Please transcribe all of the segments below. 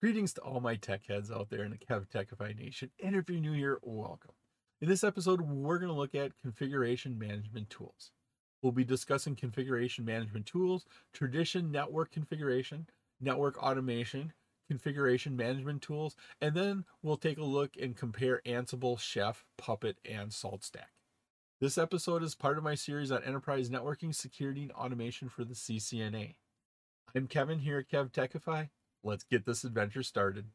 Greetings to all my tech heads out there in the Kev Techify Nation. And if you're new here, welcome. In this episode, we're going to look at configuration management tools. We'll be discussing configuration management tools, tradition network configuration, network automation, configuration management tools, and then we'll take a look and compare Ansible, Chef, Puppet, and SaltStack. This episode is part of my series on enterprise networking, security, and automation for the CCNA. I'm Kevin here at Kev Techify. Let's get this adventure started.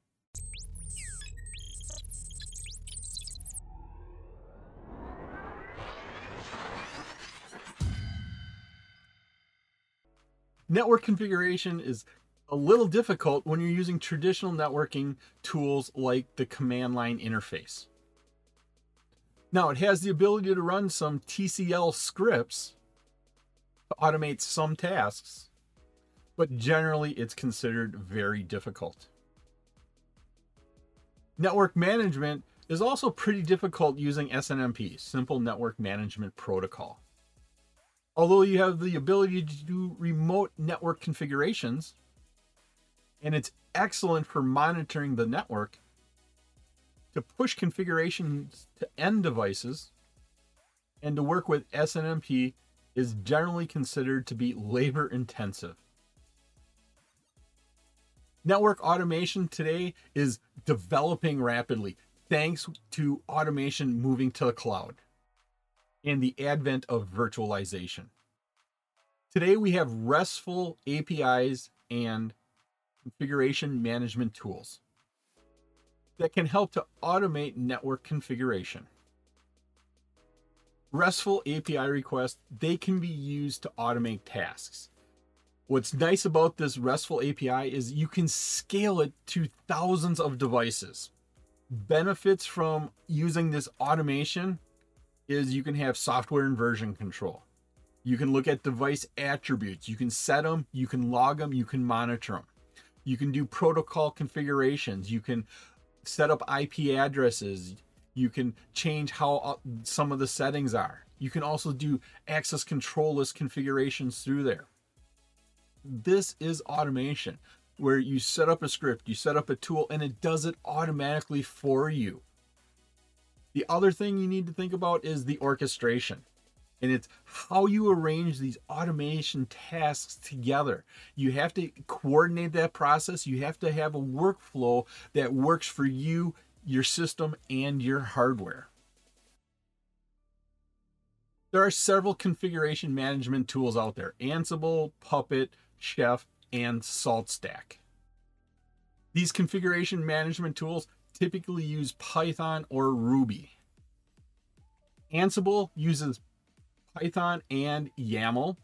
Network configuration is a little difficult when you're using traditional networking tools like the command line interface. Now, it has the ability to run some TCL scripts to automate some tasks, but generally it's considered very difficult. Network management is also pretty difficult using SNMP, Simple Network Management Protocol. Although you have the ability to do remote network configurations, and it's excellent for monitoring the network, to push configurations to end devices and to work with SNMP is generally considered to be labor intensive. Network automation today is developing rapidly thanks to automation moving to the cloud and the advent of virtualization. Today we have RESTful APIs and configuration management tools that can help to automate network configuration. RESTful API requests, they can be used to automate tasks. What's nice about this RESTful API is you can scale it to thousands of devices. Benefits from using this automation is you can have software and version control. You can look at device attributes. You can set them, you can log them, you can monitor them. You can do protocol configurations. You can set up IP addresses. You can change how uh, some of the settings are. You can also do access control list configurations through there. This is automation where you set up a script, you set up a tool, and it does it automatically for you. The other thing you need to think about is the orchestration. And it's how you arrange these automation tasks together. You have to coordinate that process. You have to have a workflow that works for you, your system, and your hardware. There are several configuration management tools out there Ansible, Puppet, Chef, and SaltStack. These configuration management tools typically use Python or Ruby. Ansible uses Python and YAML.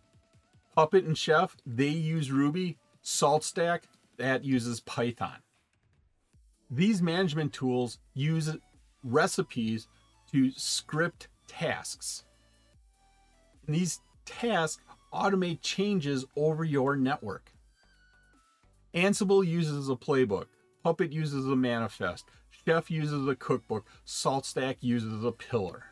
Puppet and Chef, they use Ruby. SaltStack, that uses Python. These management tools use recipes to script tasks. And these tasks automate changes over your network. Ansible uses a playbook. Puppet uses a manifest. Chef uses a cookbook. SaltStack uses a pillar.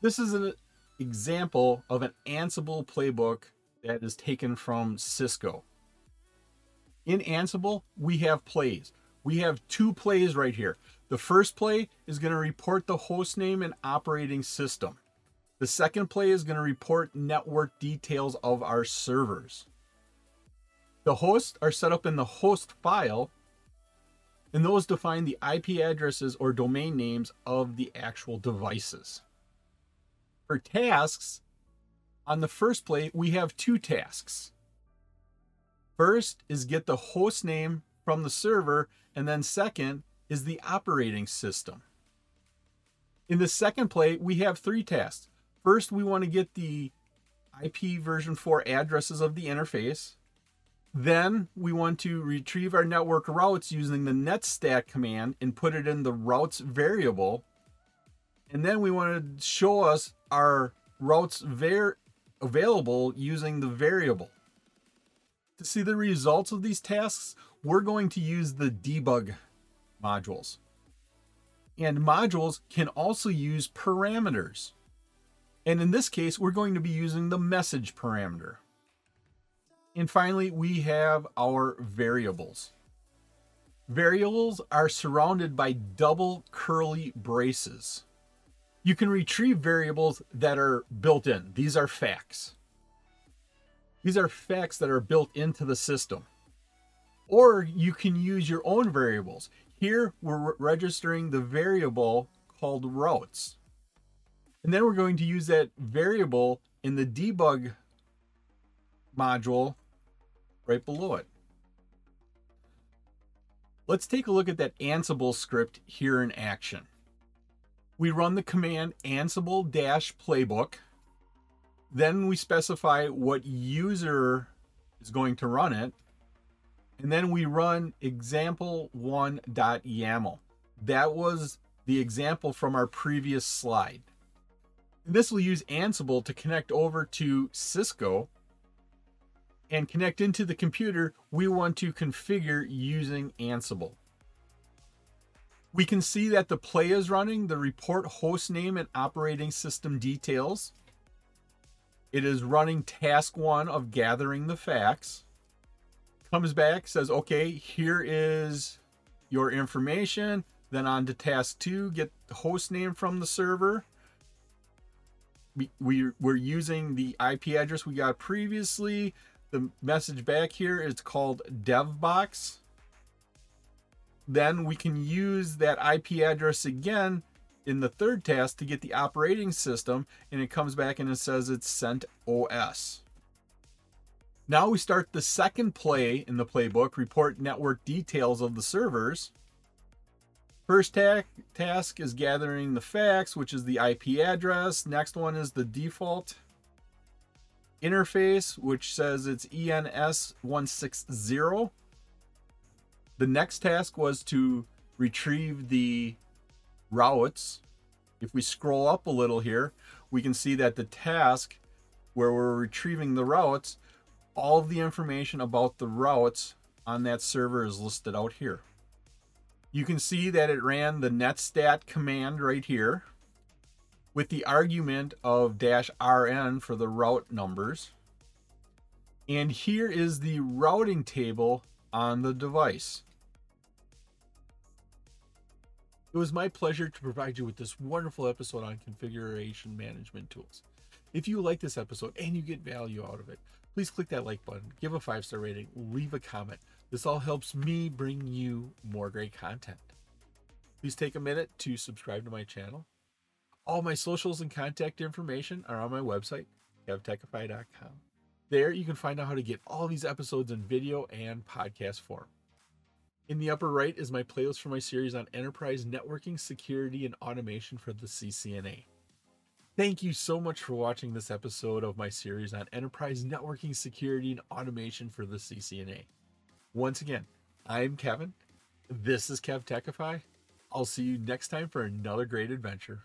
This is an example of an Ansible playbook that is taken from Cisco. In Ansible, we have plays. We have two plays right here. The first play is going to report the host name and operating system. The second play is going to report network details of our servers. The hosts are set up in the host file, and those define the IP addresses or domain names of the actual devices. For tasks, on the first play, we have two tasks. First is get the host name from the server, and then second is the operating system. In the second play, we have three tasks. First, we want to get the IP version 4 addresses of the interface. Then we want to retrieve our network routes using the netstat command and put it in the routes variable. And then we want to show us our routes var- available using the variable. To see the results of these tasks, we're going to use the debug modules. And modules can also use parameters. And in this case, we're going to be using the message parameter. And finally, we have our variables. Variables are surrounded by double curly braces. You can retrieve variables that are built in. These are facts. These are facts that are built into the system. Or you can use your own variables. Here, we're registering the variable called routes. And then we're going to use that variable in the debug module right below it. Let's take a look at that Ansible script here in action. We run the command ansible playbook. Then we specify what user is going to run it. And then we run example1.yaml. That was the example from our previous slide. This will use Ansible to connect over to Cisco and connect into the computer we want to configure using Ansible. We can see that the play is running, the report host name and operating system details. It is running task one of gathering the facts. Comes back, says, okay, here is your information. Then on to task two, get the host name from the server. We, we, we're using the IP address we got previously the message back here is called devbox. Then we can use that IP address again in the third task to get the operating system and it comes back and it says it's sent OS. Now we start the second play in the playbook, report network details of the servers. First ta- task is gathering the facts, which is the IP address. Next one is the default interface, which says it's ENS 160. The next task was to retrieve the routes. If we scroll up a little here, we can see that the task where we're retrieving the routes, all of the information about the routes on that server is listed out here. You can see that it ran the netstat command right here with the argument of dash rn for the route numbers. And here is the routing table on the device. It was my pleasure to provide you with this wonderful episode on configuration management tools. If you like this episode and you get value out of it, please click that like button, give a five star rating, leave a comment. This all helps me bring you more great content. Please take a minute to subscribe to my channel all my socials and contact information are on my website, kevtechify.com. There you can find out how to get all these episodes in video and podcast form. In the upper right is my playlist for my series on enterprise networking, security, and automation for the CCNA. Thank you so much for watching this episode of my series on enterprise networking, security, and automation for the CCNA. Once again, I'm Kevin. This is Kev Techify. I'll see you next time for another great adventure.